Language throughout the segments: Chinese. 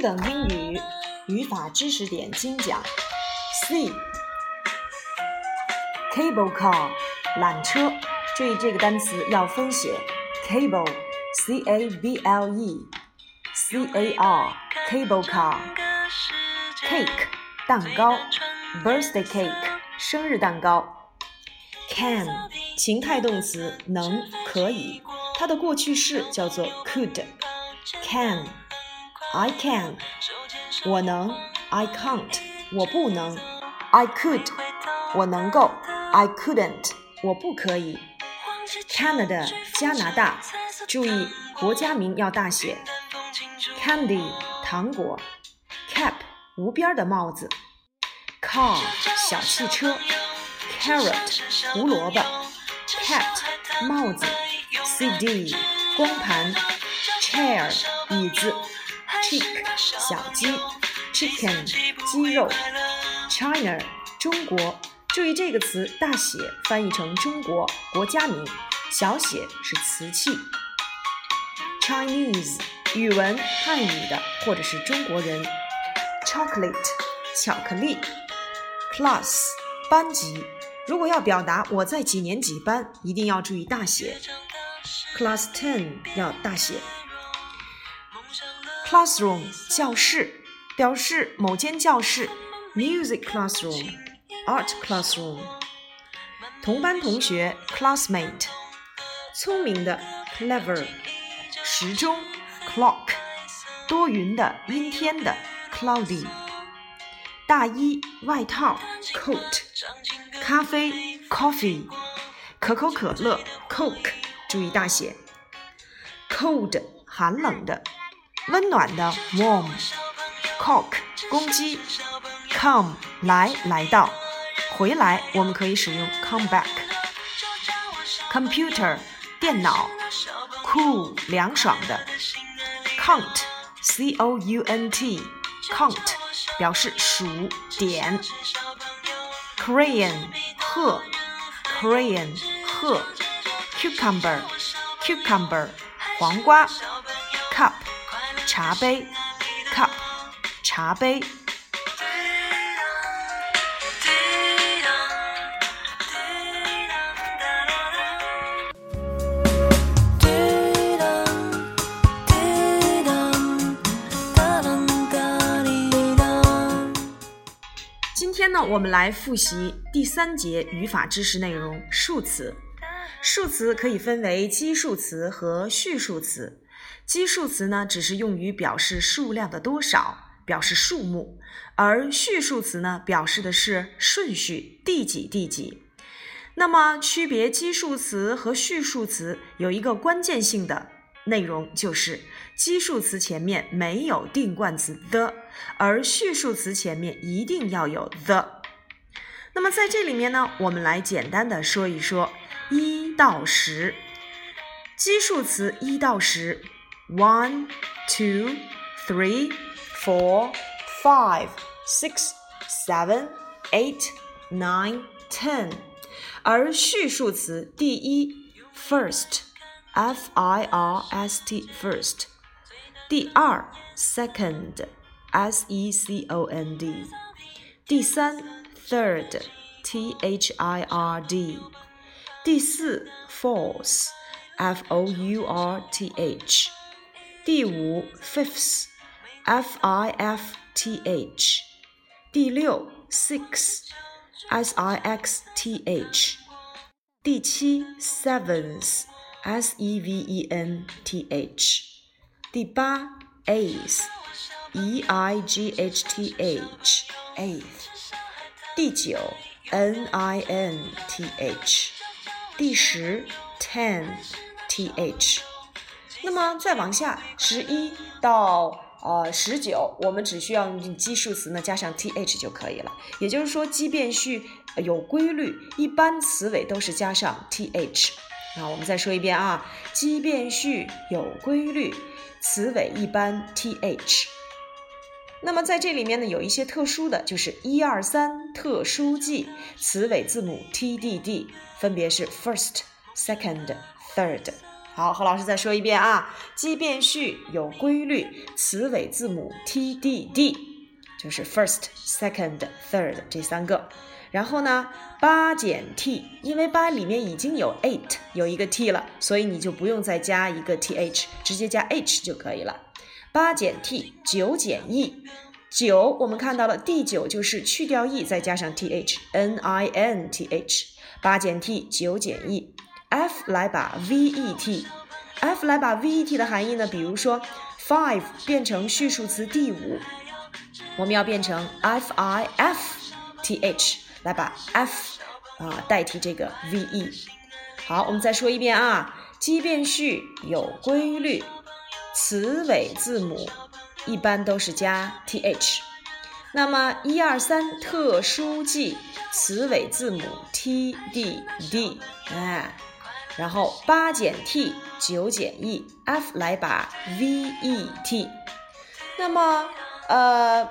等英语语法知识点精讲。C cable car 缆车，注意这个单词要分写，cable c a b l e c a r cable car cake 蛋糕，birthday cake 生日蛋糕。Can 情态动词能可以，它的过去式叫做 could。Can I can 我能，I can't 我不能，I could 我能够，I couldn't 我不可以。Canada 加拿大，注意国家名要大写。Candy 糖果，Cap 无边的帽子，Car 小汽车。carrot 胡萝卜，cat 帽子，cd 光盘，chair 椅子 ，chick 小鸡，chicken 鸡肉，China 中国。注意这个词大写翻译成中国国家名，小写是瓷器。Chinese 语文汉语的或者是中国人。Chocolate 巧克力。Class 班级。如果要表达我在几年几班，一定要注意大写，class ten 要大写。Classroom 教室，表示某间教室，music classroom，art classroom。同班同学，classmate。聪明的，clever。时钟，clock。多云的，阴天的，cloudy。大衣、外套，coat。咖啡，coffee；可口可乐，coke。注意大写。cold，寒冷的；温暖的，warm。cock，公鸡。come，来，来到。回来，我们可以使用 come back。computer，电脑。cool，凉爽的。count，c o u n t，count，表示数点。crayon 鹤，crayon 鹤，cucumber cucumber 黄瓜，cup 茶杯，cup 茶杯。今天呢，我们来复习第三节语法知识内容：数词。数词可以分为基数词和序数词。基数词呢，只是用于表示数量的多少，表示数目；而序数词呢，表示的是顺序，第几第几。那么，区别基数词和序数词有一个关键性的。内容就是基数词前面没有定冠词 the，而序数词前面一定要有 the。那么在这里面呢，我们来简单的说一说一到十。基数词一到十 One, two, three, four, five, six, seven, eight, nine, ten。而序数词第一，first，f i r s t，first；第二，second，s e c o n d；第三，third，t h i r d；第四，fourth，f o u r t h。第五 fifth F I F T H，第六 six S I X T H，第七 seventh。S E V E N T H，第八 eighth，E I G H T H，eighth，第九 N I N T H，第十 ten，T H。 那么再往下，十一到呃十九，我们只需要用基数词呢加上 T H 就可以了。也就是说，基变序有规律，一般词尾都是加上 T H。那我们再说一遍啊，基变序有规律，词尾一般 th。那么在这里面呢，有一些特殊的就是一二三特殊记，词尾字母 tdd，分别是 first、second、third。好，何老师再说一遍啊，奇变序有规律，词尾字母 t d d，就是 first、second、third 这三个。然后呢，八减 t，因为八里面已经有 eight 有一个 t 了，所以你就不用再加一个 th，直接加 h 就可以了。八减 t，九减 e，九我们看到了第九就是去掉 e 再加上 th，n i n t h。八减 t，九减 e f 来把 vet，f 来把 vet 的含义呢？比如说 five 变成序数词第五，我们要变成 f i f t h。来把 f 啊代替这个 ve。好，我们再说一遍啊，奇变序有规律，词尾字母一般都是加 th。那么一二三特殊记，词尾字母 t d d，哎，然后八减 t，九减 e，f 来把 vet。那么呃。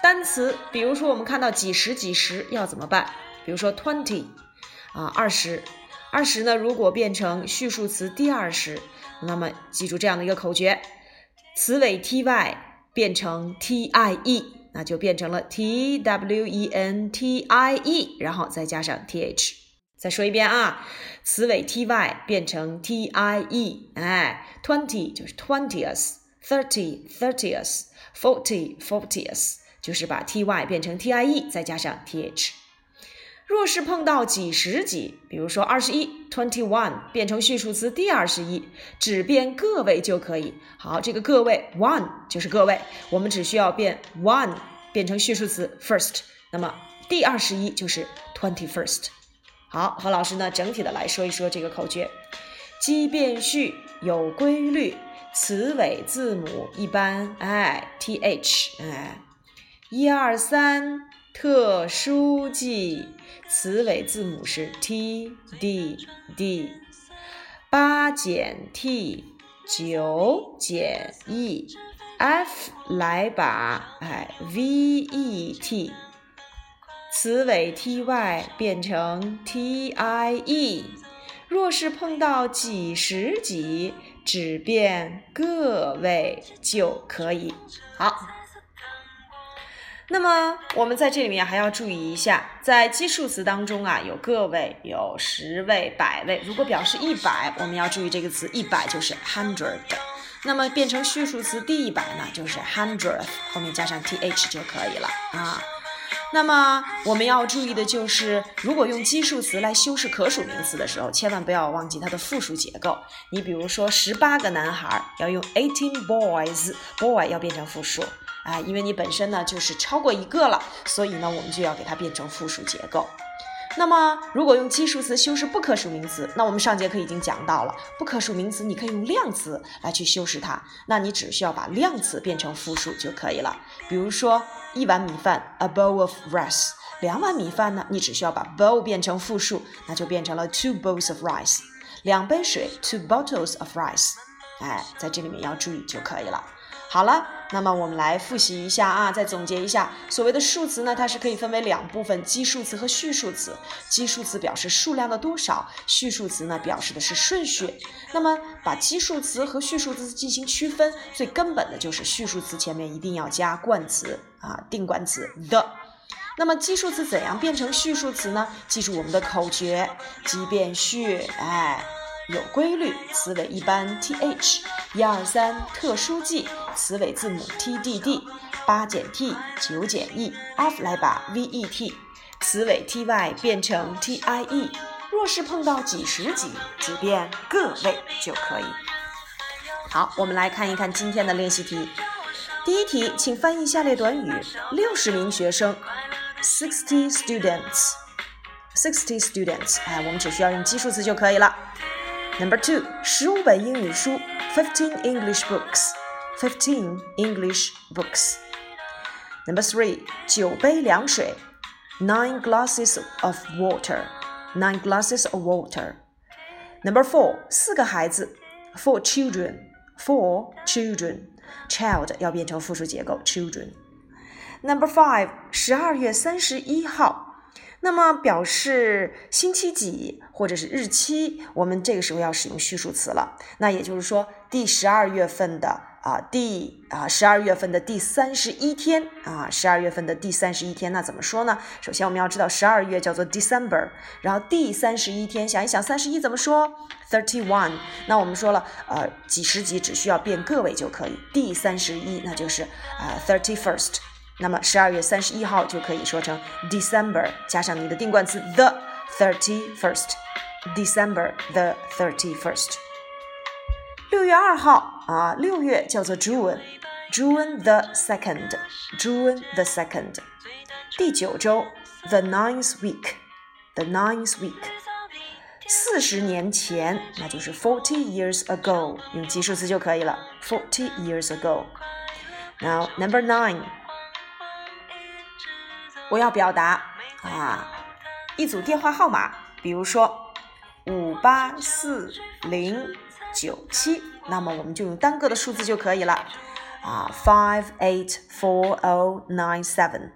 单词，比如说我们看到几十几十要怎么办？比如说 twenty 啊，二十，二十呢，如果变成序数词第二十，那么记住这样的一个口诀：词尾 ty 变成 tie，那就变成了 twentie，然后再加上 th。再说一遍啊，词尾 ty 变成 tie，哎，twenty 就是 twentieth，thirty thirtieth，forty fortieth。就是把 t y 变成 t i e，再加上 t h。若是碰到几十几，比如说二十一 twenty one 变成序数词第二十一，只变个位就可以。好，这个个位 one 就是个位，我们只需要变 one 变成序数词 first，那么第二十一就是 twenty first。好，何老师呢整体的来说一说这个口诀：奇变序有规律，词尾字母一般哎 t h 哎。一二三，特殊记，词尾字母是 t d d。八减 t，九减 e，f 来把哎 v e t，词尾 t y 变成 t i e。若是碰到几十几，只变个位就可以。好。那么我们在这里面还要注意一下，在基数词当中啊，有个位、有十位、百位。如果表示一百，我们要注意这个词，一百就是 hundred。那么变成序数词第一百呢，就是 hundredth，后面加上 th 就可以了啊。那么我们要注意的就是，如果用基数词来修饰可数名词的时候，千万不要忘记它的复数结构。你比如说十八个男孩，要用 eighteen boys，boy 要变成复数。啊，因为你本身呢就是超过一个了，所以呢我们就要给它变成复数结构。那么如果用基数词修饰不可数名词，那我们上节课已经讲到了，不可数名词你可以用量词来去修饰它，那你只需要把量词变成复数就可以了。比如说一碗米饭，a bowl of rice，两碗米饭呢，你只需要把 bowl 变成复数，那就变成了 two bowls of rice。两杯水，two bottles of rice。哎，在这里面要注意就可以了。好了，那么我们来复习一下啊，再总结一下，所谓的数词呢，它是可以分为两部分，基数词和序数词。基数词表示数量的多少，序数词呢表示的是顺序。那么把基数词和序数词进行区分，最根本的就是序数词前面一定要加冠词啊，定冠词 the。那么基数词怎样变成序数词呢？记住我们的口诀：奇变序，哎。有规律，词尾一般 th，一二三特殊记，词尾字母 t d d，八减 t，九减 e，f 来把 vet，词尾 ty 变成 tie，若是碰到几十几，只变个位就可以。好，我们来看一看今天的练习题。第一题，请翻译下列短语：六十名学生，sixty students，sixty students，哎，我们只需要用基数词就可以了。Number two，十五本英语书，fifteen English books，fifteen English books。Number three，九杯凉水，nine glasses of water，nine glasses of water。Number four，四个孩子，four children，four children，child 要变成复数结构，children。Number five，十二月三十一号 那么表示星期几或者是日期，我们这个时候要使用序数词了。那也就是说，第十二月份的啊，第啊十二月份的第三十一天啊，十二月份的第三十一天，那怎么说呢？首先我们要知道十二月叫做 December，然后第三十一天，想一想三十一怎么说？Thirty one。那我们说了，呃，几十几只需要变个位就可以。第三十一，那就是啊 thirty first。那么十二月三十一号就可以说成 December，加上你的定冠词 the thirty first，December the thirty first。六月二号啊，六月叫做 June，June the second，June the second。第九周 the ninth week，the ninth week。四十年前，那就是 forty years ago，用基数词就可以了，forty years ago。Now number nine。 我要表达啊一组电话号码，比如说五八四零九七，那么我们就用单个的数字就可以了啊，five eight four o nine seven。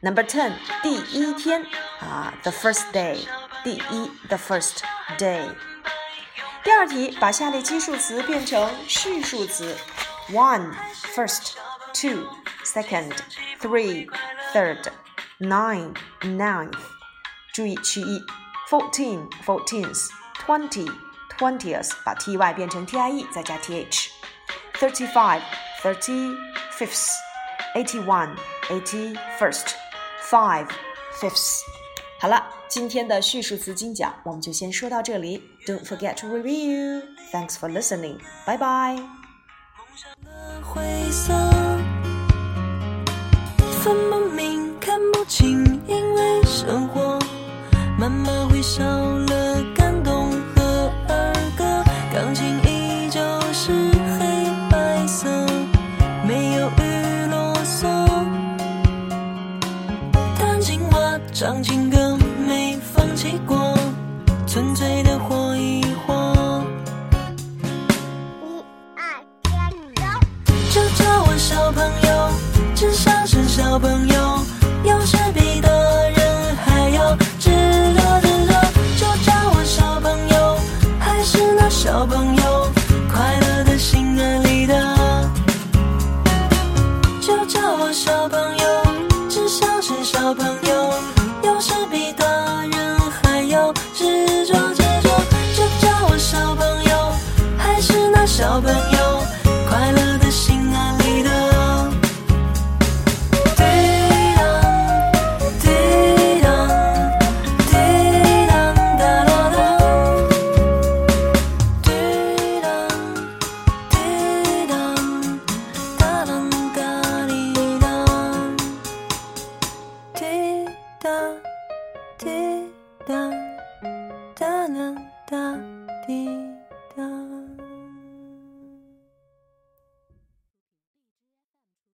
Number ten，第一天啊，the first day，第一，the first day。第二题，把下列基数词变成序数词：one first。two, second, three, third, nine, ninth。注意去意，fourteen, fourteenth, twenty, twentieth，把 ty 变成 tie 再加 th。thirty-five, thirty-fifth, eighty-one, eighty-first, five, fifths。好了，今天的叙述词精讲我们就先说到这里。Don't forget to review. Thanks for listening. Bye bye. 分不明，看不清，因为生活慢慢会少了感动和儿歌，钢琴依旧是黑白色，没有雨啰嗦。弹琴话，唱情歌，没放弃过，小朋友，快乐的心安理得。就叫我小朋友，只想是小朋友，有时比大人还要执着执着，就叫我小朋友，还是那小朋友。